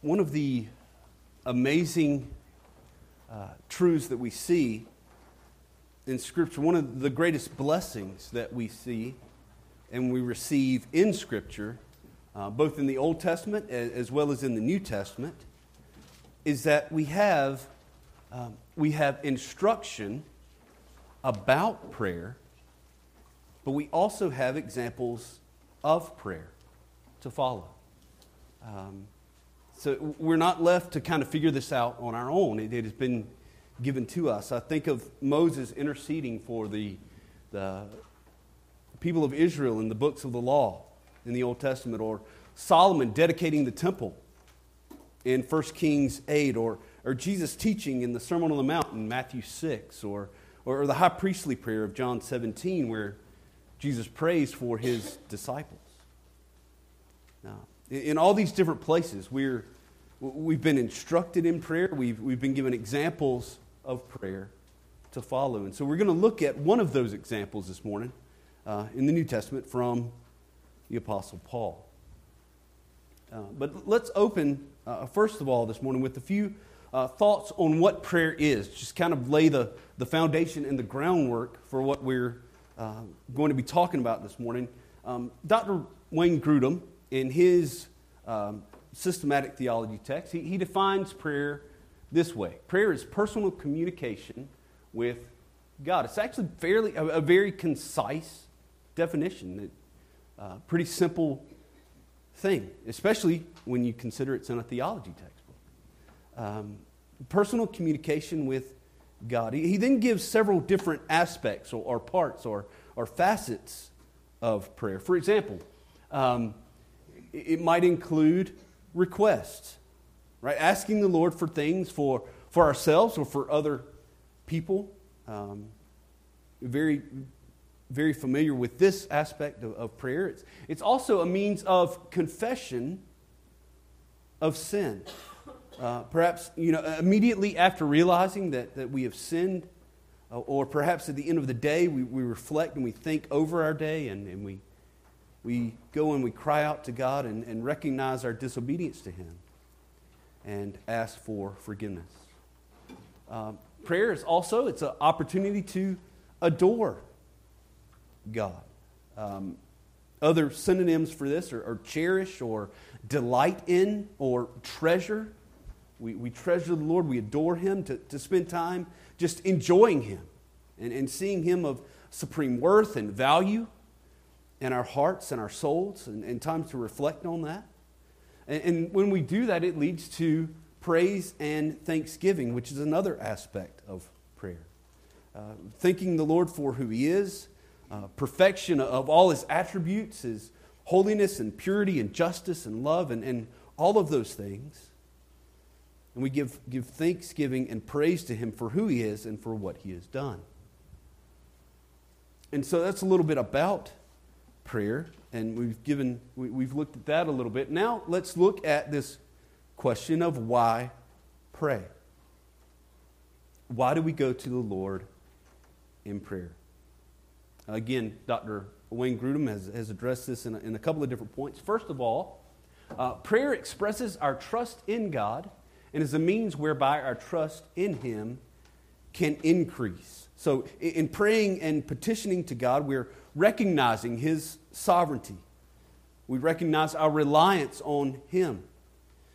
one of the amazing uh, truths that we see in Scripture, one of the greatest blessings that we see and we receive in Scripture, uh, both in the Old Testament as well as in the New Testament, is that we have, um, we have instruction about prayer, but we also have examples of prayer to follow. Um, so we're not left to kind of figure this out on our own. It, it, has been given to us. I think of Moses interceding for the, the people of Israel in the books of the law in the Old Testament, or Solomon dedicating the temple in 1 Kings 8, or, or Jesus teaching in the Sermon on the Mount in Matthew 6, or, or the high priestly prayer of John 17, where Jesus prays for his disciples. Now, in all these different places, we're, we've been instructed in prayer, we've, we've been given examples of prayer to follow. And so we're going to look at one of those examples this morning uh, in the New Testament from the Apostle Paul. Uh, but let's open, uh, first of all, this morning with a few uh, thoughts on what prayer is, just kind of lay the, the foundation and the groundwork for what we're uh, going to be talking about this morning. Um, Dr. Wayne Grudem in his um, systematic theology text, he, he defines prayer this way prayer is personal communication with God. It's actually fairly a, a very concise definition, uh, pretty simple thing, especially when you consider it's in a theology textbook. Um, personal communication with God. He, he, then gives several different aspects or, or, parts or, or facets of prayer. For example, um, it might include requests, right? Asking the Lord for things for, for ourselves or for other people. Um, very, very familiar with this aspect of, of prayer. It's, it's also a means of confession of sin. Uh, perhaps, you know, immediately after realizing that, that we have sinned, uh, or perhaps at the end of the day, we, we reflect and we think over our day and, and we we go and we cry out to God and, and recognize our disobedience to Him and ask for forgiveness. Um, prayer is also it's an opportunity to adore God. Um, other synonyms for this are, are, cherish or delight in or treasure. We, we treasure the Lord, we adore Him, to, to spend time just enjoying Him and, and seeing Him of supreme worth and value in our hearts and our souls and, and time to reflect on that. And, and when we do that, it leads to praise and thanksgiving, which is another aspect of prayer. Uh, thanking the Lord for who He is, uh, perfection of all His attributes, His holiness and purity and justice and love and, and all of those things. And we give, give thanksgiving and praise to Him for who He is and for what He has done. And so that's a little bit about prayer, and we've given we, have looked at that a little bit. Now let's look at this question of why pray. Why do we go to the Lord in prayer? Again, Dr. Wayne Grudem has, has addressed this in a, in a couple of different points. First of all, uh, prayer expresses our trust in God and is a means whereby our trust in Him can increase. So, in praying and petitioning to God, we're recognizing His sovereignty. We recognize our reliance on Him.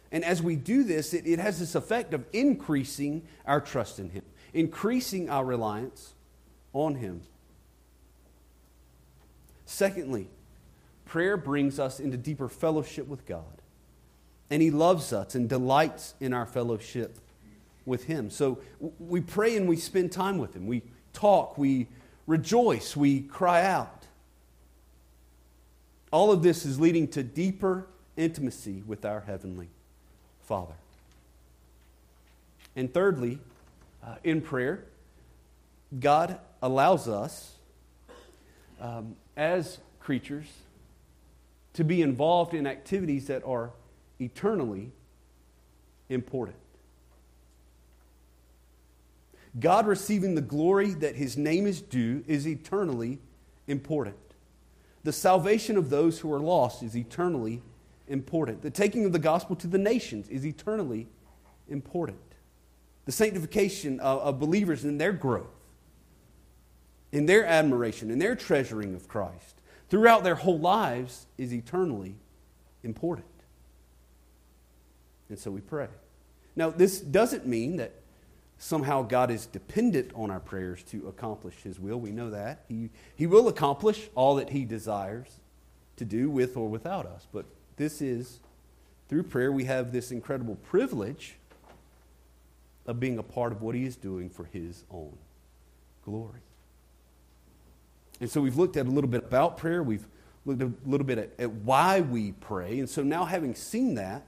And as we do this, it, it has this effect of increasing our trust in Him, increasing our reliance on Him. Secondly, prayer brings us into deeper fellowship with God. And He loves us and delights in our fellowship with Him. So we pray and we spend time with Him. We talk, we rejoice, we cry out. All of this is leading to deeper intimacy with our Heavenly Father. And thirdly, uh, in prayer, God allows us um, as creatures to be involved in activities that are eternally important. God receiving the glory that his name is due is eternally important. The salvation of those who are lost is eternally important. The taking of the gospel to the nations is eternally important. The sanctification of, of believers in their growth, in their admiration, in their treasuring of Christ throughout their whole lives is eternally important. And so we pray. Now, this doesn't mean that somehow God is dependent on our prayers to accomplish His will. We know that. He, he will accomplish all that He desires to do with or without us. But this is, through prayer, we have this incredible privilege of being a part of what He is doing for His own glory. And so we've looked at a little bit about prayer. We've looked a little bit at, at why we pray. And so now, having seen that,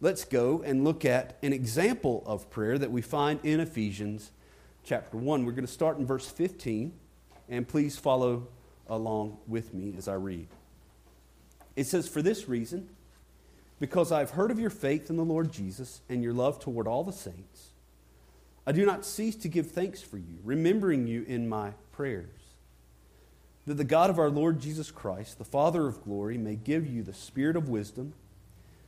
let's go and look at an example of prayer that we find in Ephesians chapter 1. We're going to start in verse 15, and please follow along with me as I read. It says, For this reason, because I've heard of your faith in the Lord Jesus and your love toward all the saints, I do not cease to give thanks for you, remembering you in my prayers. That the God of our Lord Jesus Christ, the Father of glory, may give you the spirit of wisdom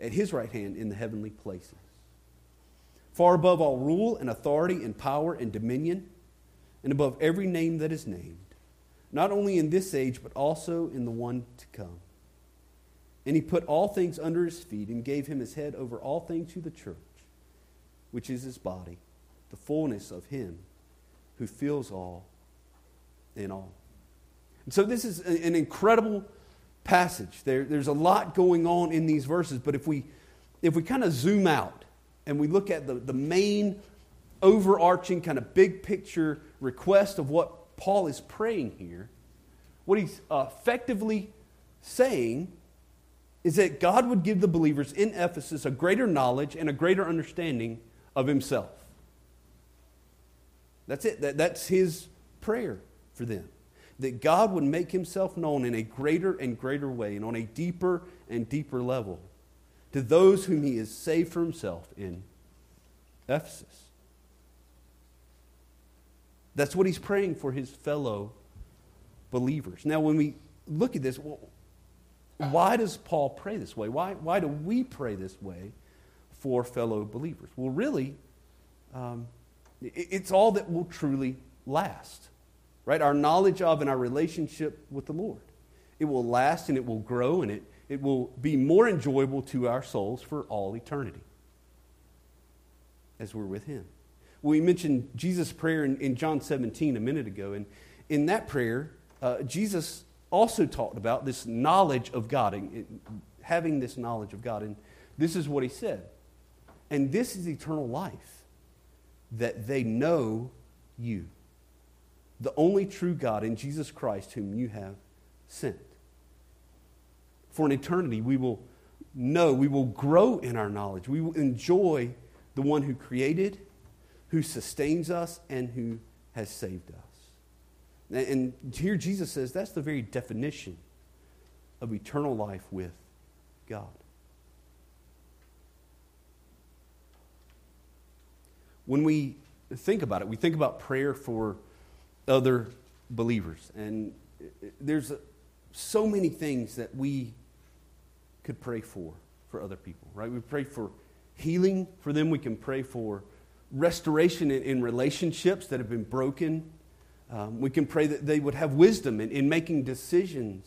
at his right hand in the heavenly places. Far above all rule and authority and power and dominion, and above every name that is named, not only in this age, but also in the one to come. And he put all things under his feet and gave him his head over all things to the church, which is his body, the fullness of him who fills all in all. And so, this is an incredible passage. There, there's a lot going on in these verses, but if we, if we kind of zoom out and we look at the, the main overarching kind of big picture request of what Paul is praying here, what he's effectively saying is that God would give the believers in Ephesus a greater knowledge and a greater understanding of himself. That's it. That, that's his prayer for them that God would make himself known in a greater and greater way and on a deeper and deeper level to those whom he has saved for himself in Ephesus. That's what he's praying for his fellow believers. Now, when we look at this, well, why does Paul pray this way? Why, why do we pray this way for fellow believers? Well, really, um, it's all that will truly last right? Our knowledge of and our relationship with the Lord. It will last and it will grow and it, it will be more enjoyable to our souls for all eternity as we're with Him. We mentioned Jesus' prayer in, in John 17 a minute ago, and in that prayer, uh, Jesus also talked about this knowledge of God, and, having this knowledge of God. And this is what He said. And this is eternal life, that they know you the only true God in Jesus Christ, whom you have sent. For an eternity, we will know, we will grow in our knowledge. We will enjoy the one who created, who sustains us, and who has saved us. And here Jesus says that's the very definition of eternal life with God. When we think about it, we think about prayer for other believers. And there's so many things that we could pray for for other people, right? We pray for healing for them. We can pray for restoration in, in relationships that have been broken. Um, we can pray that they would have wisdom in, in making decisions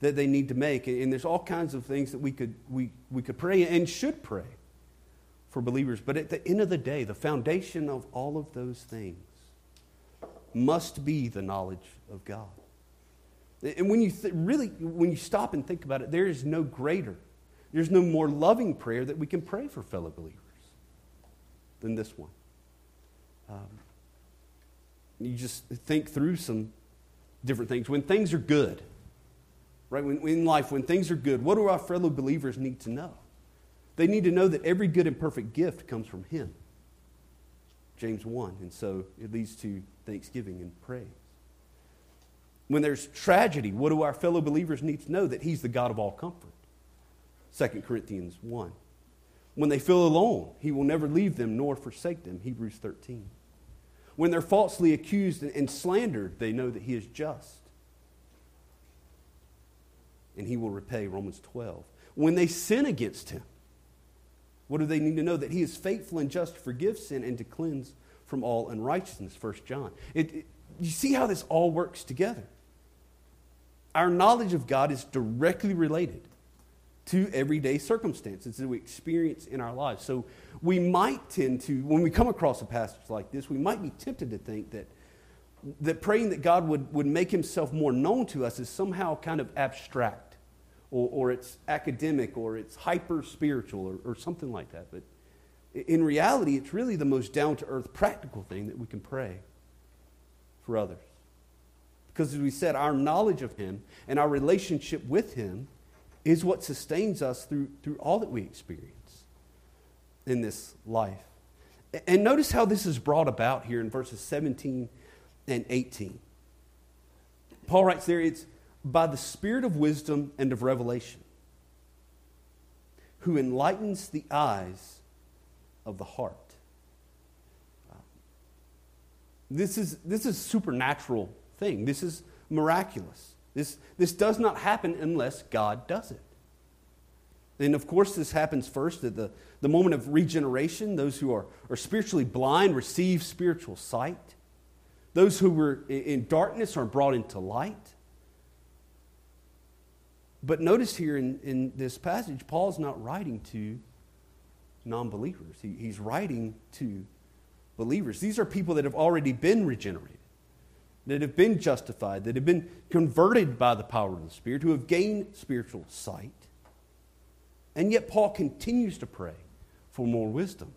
that they need to make. And, and there's all kinds of things that we could, we, we could pray and should pray for believers. But at the end of the day, the foundation of all of those things must be the knowledge of God. And when you th- really, when you stop and think about it, there is no greater, there's no more loving prayer that we can pray for fellow believers than this one. Um, you just think through some different things. When things are good, right? When, in life, when things are good, what do our fellow believers need to know? They need to know that every good and perfect gift comes from Him. James 1. And so it leads to thanksgiving and praise. When there's tragedy, what do our fellow believers need to know? That He's the God of all comfort. 2 Corinthians 1. When they feel alone, He will never leave them nor forsake them. Hebrews 13. When they're falsely accused and slandered, they know that He is just. And He will repay, Romans 12. When they sin against Him, what do they need to know? That He is faithful and just to forgive sin and to cleanse from all unrighteousness, 1 John. It, it, you see how this all works together. Our knowledge of God is directly related to everyday circumstances that we experience in our lives. So we might tend to, when we come across a passage like this, we might be tempted to think that, that praying that God would, would make himself more known to us is somehow kind of abstract, or, or it's academic, or it's hyper spiritual, or, or something like that. But in reality, it's really the most down to earth, practical thing that we can pray for others. Because as we said, our knowledge of Him and our relationship with Him is what sustains us through, through all that we experience in this life. And notice how this is brought about here in verses 17 and 18. Paul writes there, it's by the spirit of wisdom and of revelation, who enlightens the eyes of the heart. This is, this is supernatural thing. This is miraculous. This, this does not happen unless God does it. And of course, this happens first at the, the moment of regeneration. Those who are, are spiritually blind receive spiritual sight. Those who were in darkness are brought into light. But notice here in, in this passage, Paul's not writing to non believers, he, he's writing to believers. These are people that have already been regenerated that have been justified, that have been converted by the power of the Spirit, who have gained spiritual sight. And yet, Paul continues to pray for more wisdom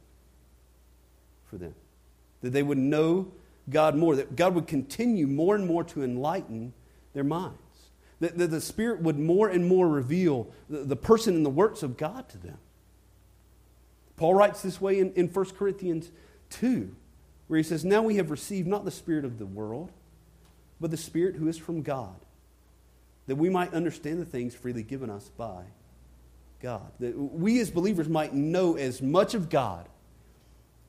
for them, that they would know God more, that God would continue more and more to enlighten their minds, that, that the Spirit would more and more reveal the, the, person and the works of God to them. Paul writes this way in, in 1 Corinthians 2, where he says, Now we have received not the Spirit of the world but the Spirit who is from God, that we might understand the things freely given us by God. That we as believers might know as much of God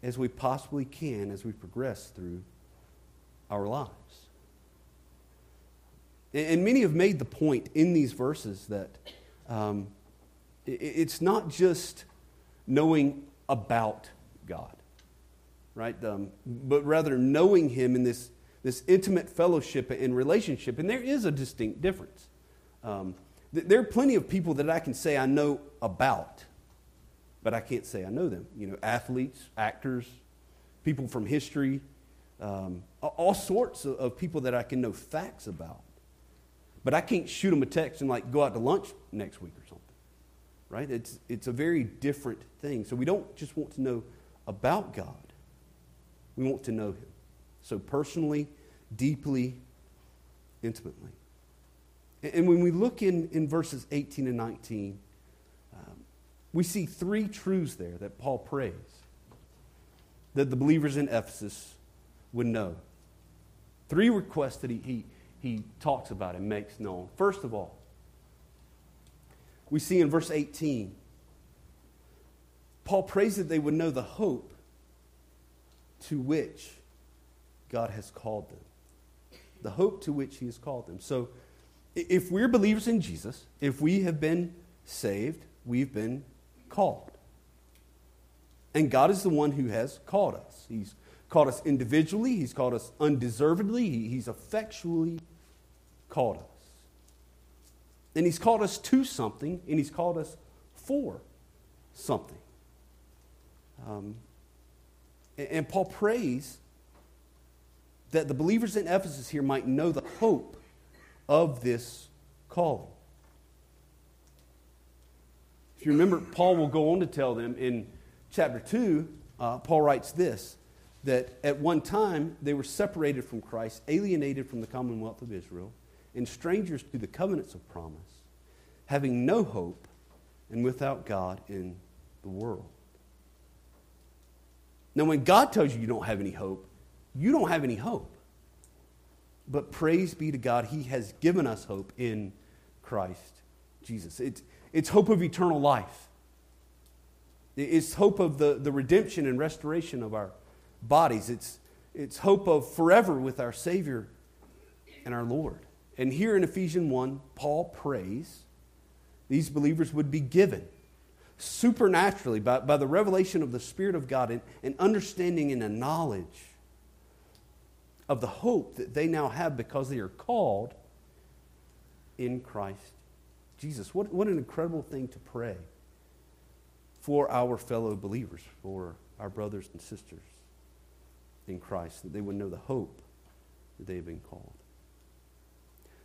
as we possibly can as we progress through our lives. And many have made the point in these verses that um, it's not just knowing about God, right? Um, but rather knowing Him in this this intimate fellowship and relationship. And there is a distinct difference. Um, th- there are plenty of people that I can say I know about, but I can't say I know them. You know, athletes, actors, people from history, um, all sorts of, of people that I can know facts about. But I can't shoot them a text and like go out to lunch next week or something. Right? It's, it's a very different thing. So we don't just want to know about God. We want to know Him so personally, deeply, intimately. And when we look in, in verses 18 and 19, um, we see three truths there that Paul prays that the believers in Ephesus would know. Three requests that he, he, he talks about and makes known. First of all, we see in verse 18, Paul prays that they would know the hope to which God has called them, the hope to which He has called them. So, if we're believers in Jesus, if we have been saved, we've been called. And God is the one who has called us. He's called us individually, He's called us undeservedly, He's effectually called us. And He's called us to something, and He's called us for something. Um, and Paul prays that the believers in Ephesus here might know the hope of this calling. If you remember, Paul will go on to tell them in chapter 2, uh, Paul writes this that at one time they were separated from Christ, alienated from the commonwealth of Israel, and strangers to the covenants of promise, having no hope and without God in the world. Now, when God tells you you don't have any hope, you don't have any hope. But praise be to God, He has given us hope in Christ Jesus. It's, it's hope of eternal life, it's hope of the, the redemption and restoration of our bodies, it's, it's hope of forever with our Savior and our Lord. And here in Ephesians 1, Paul prays these believers would be given supernaturally by, by the revelation of the Spirit of God and, and understanding and a knowledge of the hope that they now have because they are called in Christ Jesus. What, what an incredible thing to pray for our fellow believers, for our brothers and sisters in Christ, that they would know the hope that they have been called.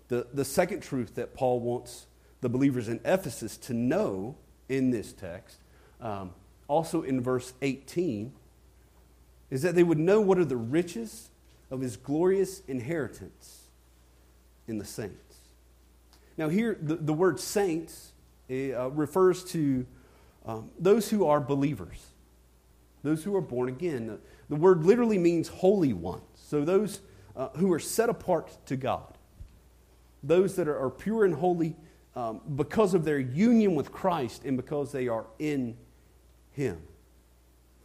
The, the second truth that Paul wants the believers in Ephesus to know in this text, um, also in verse 18, is that they would know what are the riches of his glorious inheritance in the saints. Now, here, the, the word saints uh, refers to um, those who are believers, those who are born again. The, the word literally means holy ones. So, those uh, who are set apart to God, those that are, pure and holy um, because of their union with Christ and because they are in Him.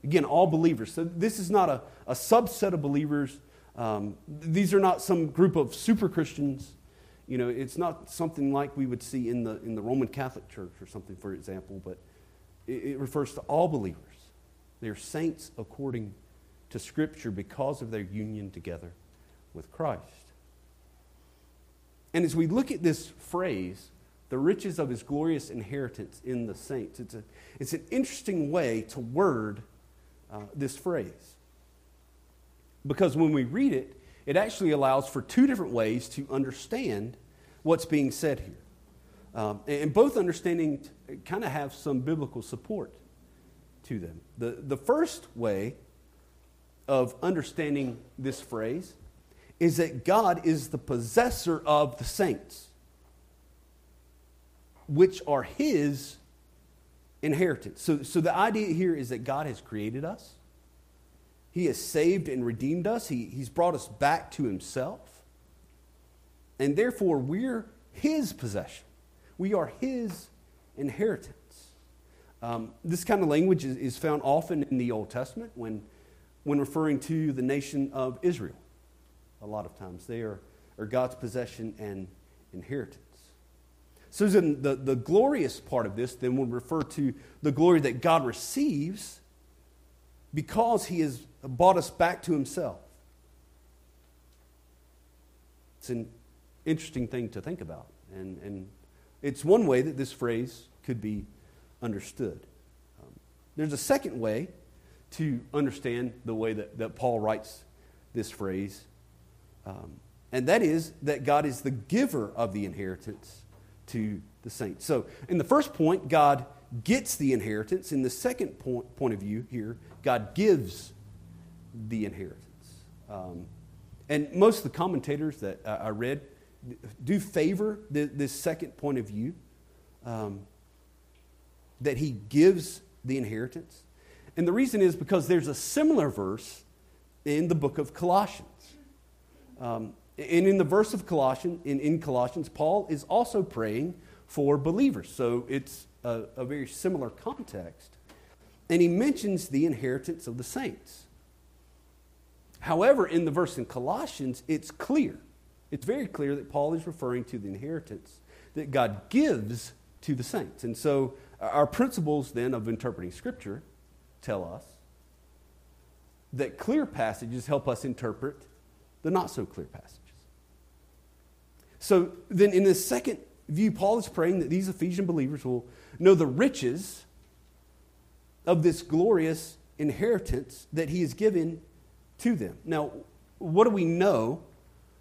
Again, all believers. So, this is not a, a subset of believers. Um, these are not some group of super Christians. You know, it's not something like we would see in the, in the Roman Catholic Church or something, for example, but it, it refers to all believers. They are saints according to Scripture because of their union together with Christ. And as we look at this phrase, the riches of his glorious inheritance in the saints, it's, a, it's an interesting way to word uh, this phrase. Because when we read it, it actually allows for two different ways to understand what's being said here. Um, and both understanding kind of have some biblical support to them. The, the first way of understanding this phrase is that God is the possessor of the saints, which are His inheritance. So, so the idea here is that God has created us. He has saved and redeemed us. He, he's brought us back to Himself. And therefore, we're His possession. We are His inheritance. Um, this kind of language is, is, found often in the Old Testament when, when referring to the nation of Israel. A lot of times, they are, are God's possession and inheritance. So, then the, the glorious part of this then would refer to the glory that God receives because He has bought us back to himself. It's an interesting thing to think about. And, and it's one way that this phrase could be understood. Um, there's a second way to understand the way that, that Paul writes this phrase, um, and that is that God is the giver of the inheritance to the saints. So, in the first point, God gets the inheritance. In the second point, point of view here, God gives the inheritance. Um, and most of the commentators that I read do favor the, this second point of view um, that he gives the inheritance. And the reason is because there's a similar verse in the book of Colossians. Um, and in the verse of Colossians, in, in Colossians, Paul is also praying for believers. So it's a, a very similar context. And he mentions the inheritance of the saints. However, in the verse in Colossians, it's clear. It's very clear that Paul is referring to the inheritance that God gives to the saints. And so our principles then of interpreting Scripture tell us that clear passages help us interpret the not so clear passages. So then, in this second view, Paul is praying that these Ephesian believers will know the riches of this glorious inheritance that he has given to them. Now, what do we know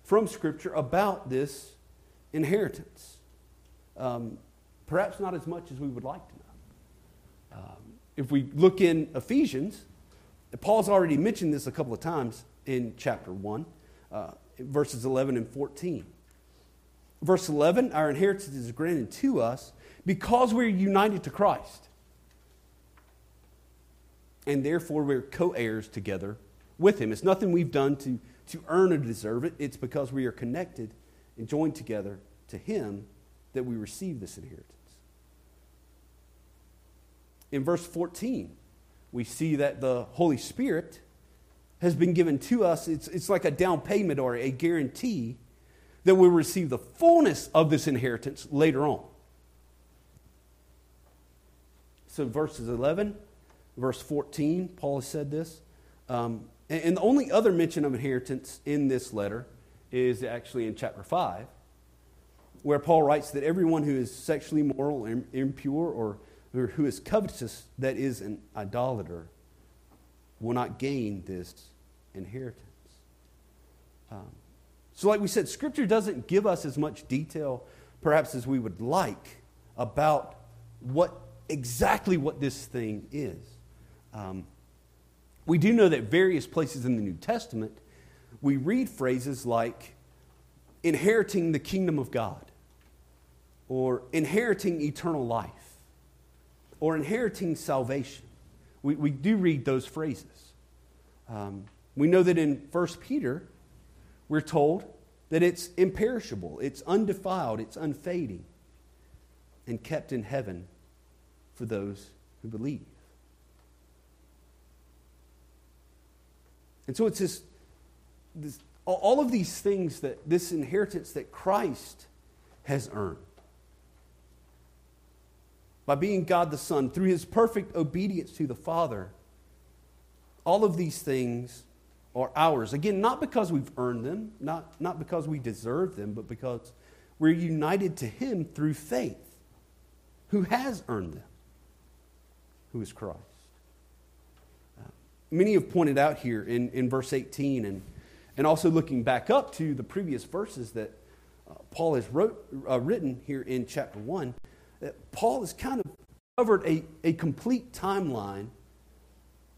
from Scripture about this inheritance? Um, perhaps not as much as we would like to know. Um, if we look in Ephesians, Paul's already mentioned this a couple of times in chapter 1, uh, verses 11 and 14. Verse 11, our inheritance is granted to us because we're united to Christ. and therefore we're co heirs together with him. It's nothing we've done to, to earn or deserve it, it's because we are connected and joined together to him that we receive this inheritance. In verse 14, we see that the Holy Spirit has been given to us. It's, it's like a down payment or a guarantee that we'll receive the fullness of this inheritance later on. So, verses 11, verse 14, Paul has said this. Um, and, and the only other mention of inheritance in this letter is actually in chapter 5, where Paul writes that everyone who is sexually immoral, impure, or who is covetous, that is an idolater, will not gain this inheritance. Um, so, like we said, Scripture doesn't give us as much detail, perhaps, as we would like about what exactly what this thing is. Um, we do know that various places in the New Testament, we read phrases like inheriting the kingdom of God, or inheriting eternal life, or inheriting salvation. We, we do read those phrases. Um, we know that in 1 Peter, we're told that it's imperishable, it's undefiled, it's unfading, and kept in heaven for those who believe. And so it's this, this, all of these things that this inheritance that Christ has earned by being God the Son through his perfect obedience to the Father. All of these things are ours. Again, not because we've earned them, not, not because we deserve them, but because we're united to him through faith, who has earned them who is Christ. Uh, many have pointed out here in, in verse 18 and, and also looking back up to the previous verses that uh, Paul has wrote, uh, written here in chapter 1, that Paul has kind of covered a, a complete timeline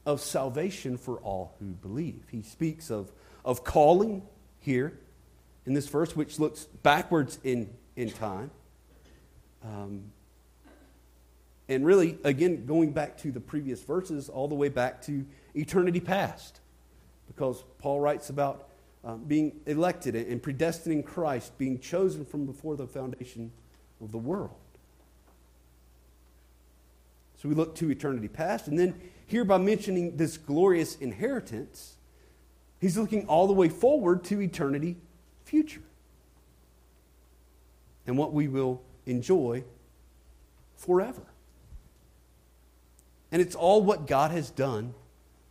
of salvation for all who believe. He speaks of, of calling here in this verse, which looks backwards in, in time. Um, and really, again, going back to the previous verses, all the way back to eternity past. Because Paul writes about um, being elected and predestined in Christ, being chosen from before the foundation of the world. So we look to eternity past. And then, here by mentioning this glorious inheritance, he's looking all the way forward to eternity future and what we will enjoy forever. And it's all what God has done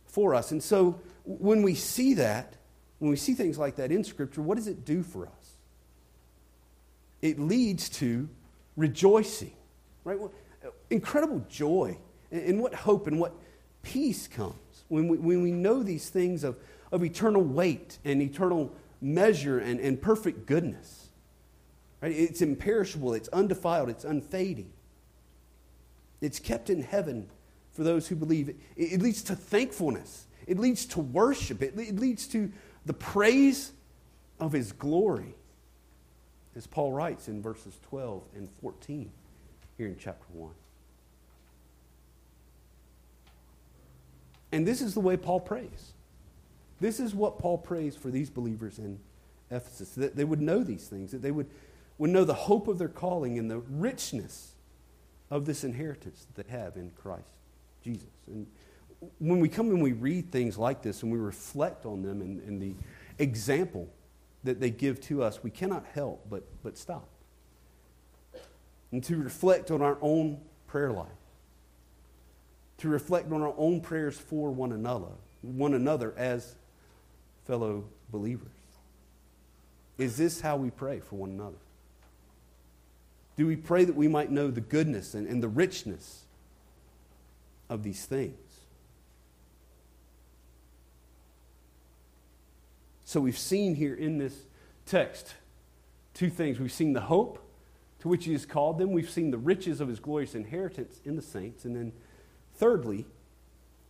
for us. And so when we see that, when we see things like that in Scripture, what does it do for us? It leads to rejoicing, right? Incredible joy. And what hope and what peace comes when we, when we know these things of, of eternal weight and eternal measure and, and perfect goodness. Right? It's imperishable, it's undefiled, it's unfading. It's kept in heaven for those who believe. It, it leads to thankfulness, it leads to worship, it, it leads to the praise of his glory, as Paul writes in verses 12 and 14 here in chapter 1. And this is the way Paul prays. This is what Paul prays for these believers in Ephesus that they would know these things, that they would, would know the hope of their calling and the richness of this inheritance that they have in Christ. Jesus. And when we come and we read things like this and we reflect on them and, and the example that they give to us, we cannot help but, but stop. And to reflect on our own prayer life, to reflect on our own prayers for one another, one another as fellow believers. Is this how we pray for one another? Do we pray that we might know the goodness and, and the richness of these things. So we've seen here in this text two things. We've seen the hope to which he has called them, we've seen the riches of his glorious inheritance in the saints. And then, thirdly,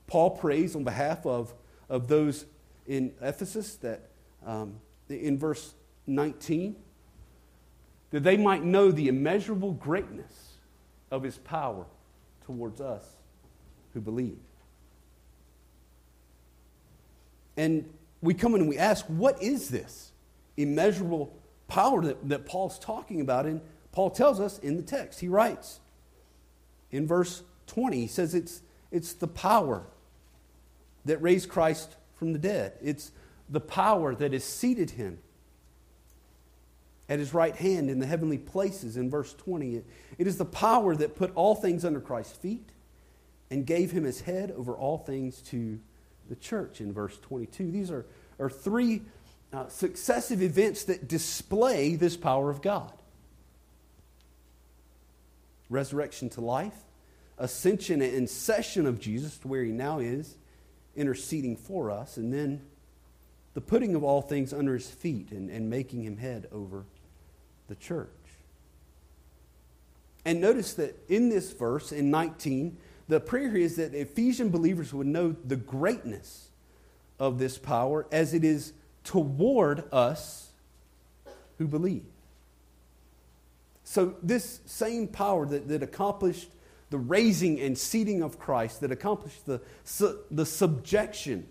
Paul prays on behalf of, of those in Ephesus that um, in verse 19, that they might know the immeasurable greatness of his power towards us who believe. And we come in and we ask, what is this immeasurable power that, that Paul's talking about? And Paul tells us in the text. He writes in verse 20, he says it's, it's the power that raised Christ from the dead, it's the power that has seated him at his right hand in the heavenly places in verse 20. It, it is the power that put all things under Christ's feet and gave him his head over all things to the church in verse 22. These are, are three uh, successive events that display this power of God resurrection to life, ascension and session of Jesus to where he now is, interceding for us, and then the putting of all things under his feet and, and making him head over the church. And notice that in this verse, in 19, the prayer is that Ephesian believers would know the greatness of this power as it is toward us who believe. So, this same power that, that accomplished the raising and seating of Christ, that accomplished the, su- the subjection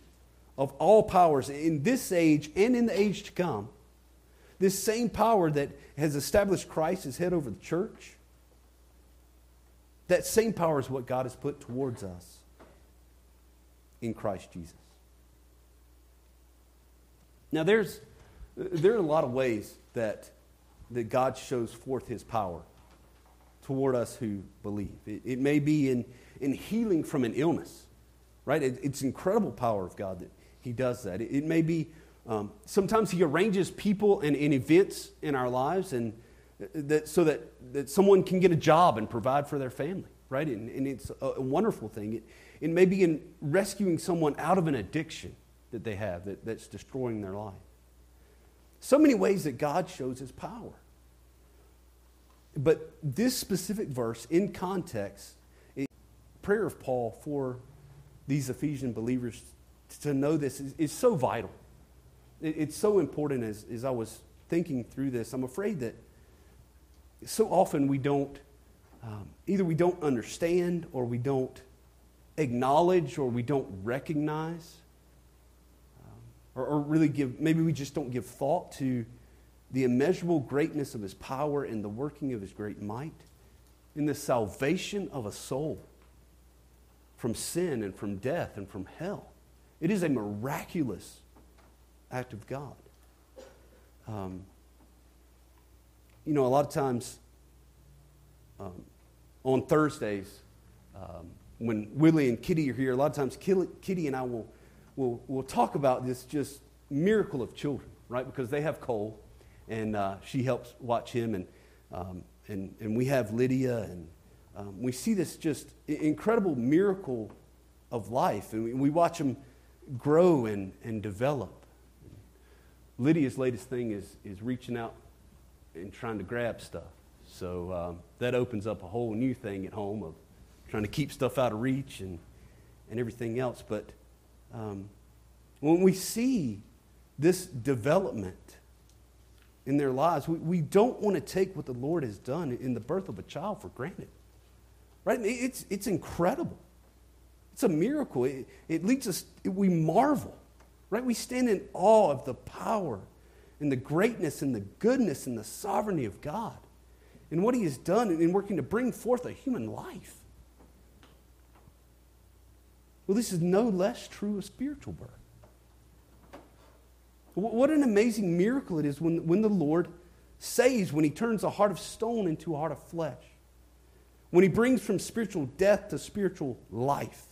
of all powers in this age and in the age to come, this same power that has established Christ as head over the church, that same power is what God has put towards us in Christ Jesus. Now, there's, there are a lot of ways that, that God shows forth his power toward us who believe. It, it may be in, in healing from an illness, right? It, it's incredible power of God that he does that. It, it may be um, sometimes he arranges people and, and, events in our lives and uh, that, so that, that someone can get a job and provide for their family, right? And, and it's a, wonderful thing. It, it may be in rescuing someone out of an addiction that they have that, that's destroying their life. So many ways that God shows his power. But this specific verse, in context, prayer of Paul for these Ephesian believers to know this is, is so vital. It, it's so important as, as I was thinking through this. I'm afraid that so often we don't, um, either we don't understand or we don't acknowledge or we don't recognize um, or, or really give, maybe we just don't give thought to the immeasurable greatness of his power and the working of his great might in the salvation of a soul from sin and from death and from hell. It is a miraculous act of God. Um, you know, a lot of times um, on Thursdays, um, when Willie and Kitty are here, a lot of times Kitty and I will, will, will talk about this just miracle of children, right? Because they have Cole, and uh, she helps watch him, and, um, and, and we have Lydia, and um, we see this just incredible miracle of life, and we, we watch them grow and, and develop. Lydia's latest thing is, is reaching out and trying to grab stuff. So um, that opens up a whole new thing at home of trying to keep stuff out of reach and, and everything else. But um, when we see this development in their lives, we, we don't want to take what the Lord has done in the birth of a child for granted. Right? It's, it's incredible. It's a miracle. It, it leads us, it, we marvel, right? We stand in awe of the power and the greatness and the goodness and the sovereignty of God and what He has done in working to bring forth a human life. Well, this is no less true of spiritual birth. What an amazing miracle it is when, when the Lord saves, when He turns a heart of stone into a heart of flesh, when He brings from spiritual death to spiritual life.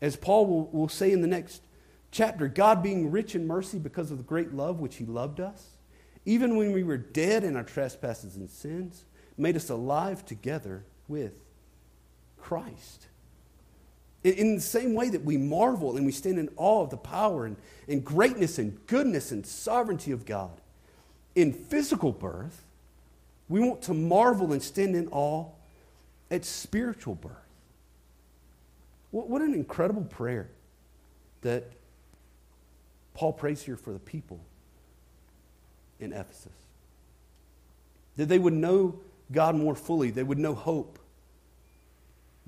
As Paul will, will say in the next chapter, God being rich in mercy because of the great love which he loved us, even when we were dead in our trespasses and sins, made us alive together with Christ. In, the same way that we marvel and we stand in awe of the power and, and greatness and goodness and sovereignty of God, in physical birth, we want to marvel and stand in awe at spiritual birth. What, what an incredible prayer that Paul prays here for the people in Ephesus. That they would know God more fully, they would know hope.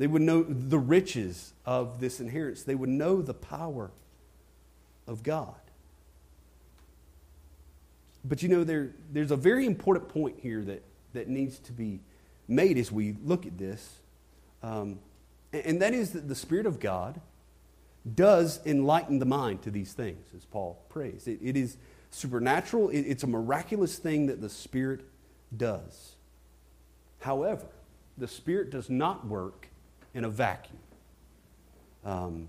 They would know the riches of this inheritance. They would know the power of God. But you know, there, there's a very important point here that, that needs to be made as we look at this. Um, and, and that is that the Spirit of God does enlighten the mind to these things, as Paul prays. it, it is supernatural, it, it's a miraculous thing that the Spirit does. However, the Spirit does not work in a vacuum. Um,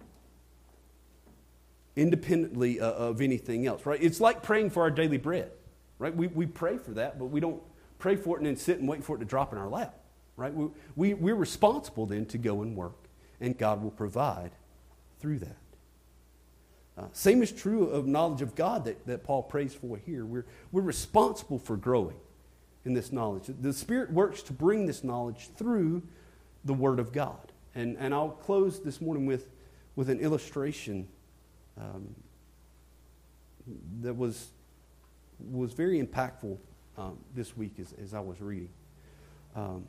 independently uh, of anything else, right? It's like praying for our daily bread, right? We, we pray for that, but we don't pray for it and then sit and wait for it to drop in our lap, right? We, we, we're responsible then to go and work, and God will provide through that. Uh, same is true of knowledge of God that, that Paul prays for here. We're, we're responsible for growing in this knowledge. The Spirit works to bring this knowledge through the Word of God. And, and I'll close this morning with, with an illustration um, that was, was very impactful um, this week as, as I was reading. Um,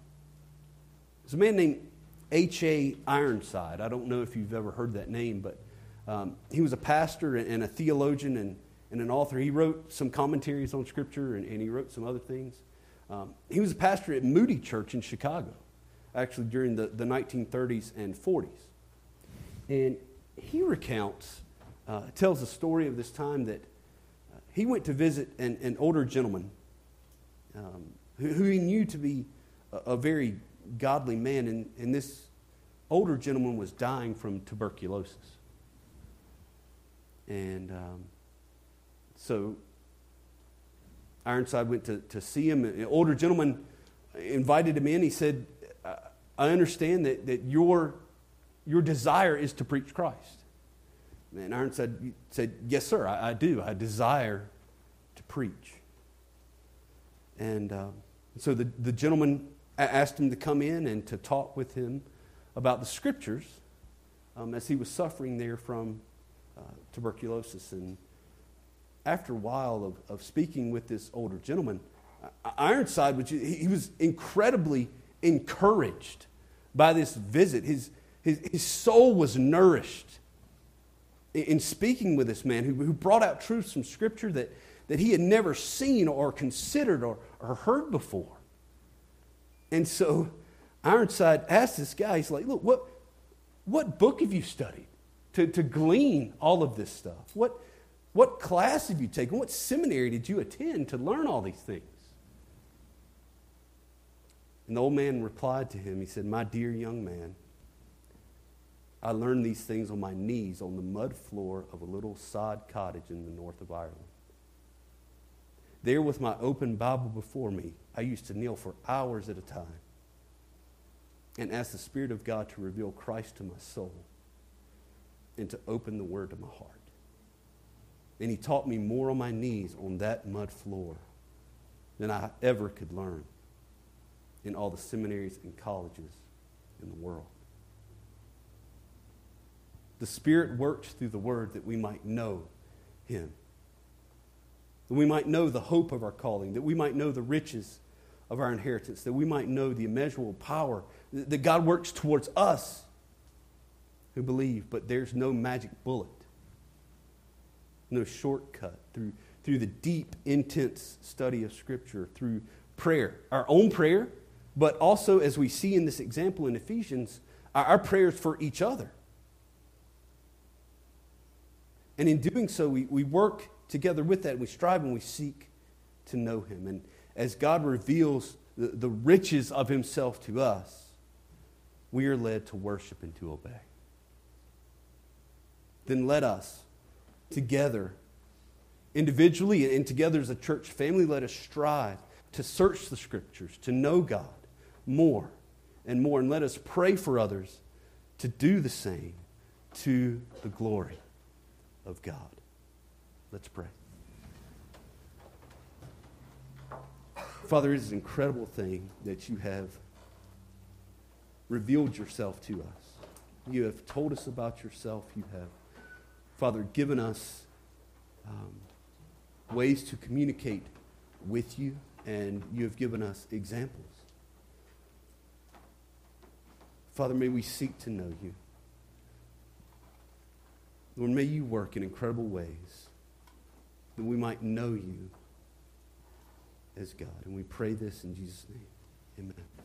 there's a man named H.A. Ironside. I don't know if you've ever heard that name, but um, he was a pastor and a theologian and, and an author. He wrote some commentaries on Scripture and, and he wrote some other things. Um, he was a pastor at Moody Church in Chicago, actually during the, the 1930s and 40s. And he recounts, uh, tells a story of this time that uh, he went to visit an, an older gentleman um, who, who, he knew to be a, a very godly man. And, and this older gentleman was dying from tuberculosis. And um, so Ironside went to, to see him. An older gentleman invited him in. He said, I understand that, that your, your desire is to preach Christ. And Ironside said, Yes, sir, I, I do. I desire to preach. And uh, so the, the gentleman asked him to come in and to talk with him about the scriptures um, as he was suffering there from uh, tuberculosis. And after a while of, of speaking with this older gentleman, Ironside, which he was incredibly encouraged by this visit. His, his, his soul was nourished in speaking with this man who, who brought out truths from Scripture that, that he had never seen or considered or, or heard before. And so Ironside asked this guy, he's like, Look, what, what book have you studied to, to glean all of this stuff? What, what class have you taken? What seminary did you attend to learn all these things? And the old man replied to him, He said, My dear young man, I learned these things on my knees on the mud floor of a little sod cottage in the north of Ireland. There, with my open Bible before me, I used to kneel for hours at a time and ask the Spirit of God to reveal Christ to my soul and to open the Word to my heart. And He taught me more on my knees on that mud floor than I ever could learn in all the seminaries and colleges in the world. The Spirit works through the Word that we might know Him, that we might know the hope of our calling, that we might know the riches of our inheritance, that we might know the immeasurable power that God works towards us who believe, but there's no magic bullet, no shortcut through, through the deep, intense study of Scripture, through prayer, our own prayer but also, as we see in this example in Ephesians, our, prayers for each other. And in doing so, we, we work together with that, we strive and we seek to know Him. And as God reveals the, the riches of Himself to us, we are led to worship and to obey. Then let us, together, individually and together as a church family, let us strive to search the Scriptures, to know God, more and more. And let us pray for others to do the same to the glory of God. Let's pray. Father, it is an incredible thing that you have revealed yourself to us. You have told us about yourself. You have, Father, given us um, ways to communicate with you, and you have given us examples. Father, may we seek to know you. Lord, may you work in incredible ways that we might know you as God. And we pray this in Jesus' name. Amen.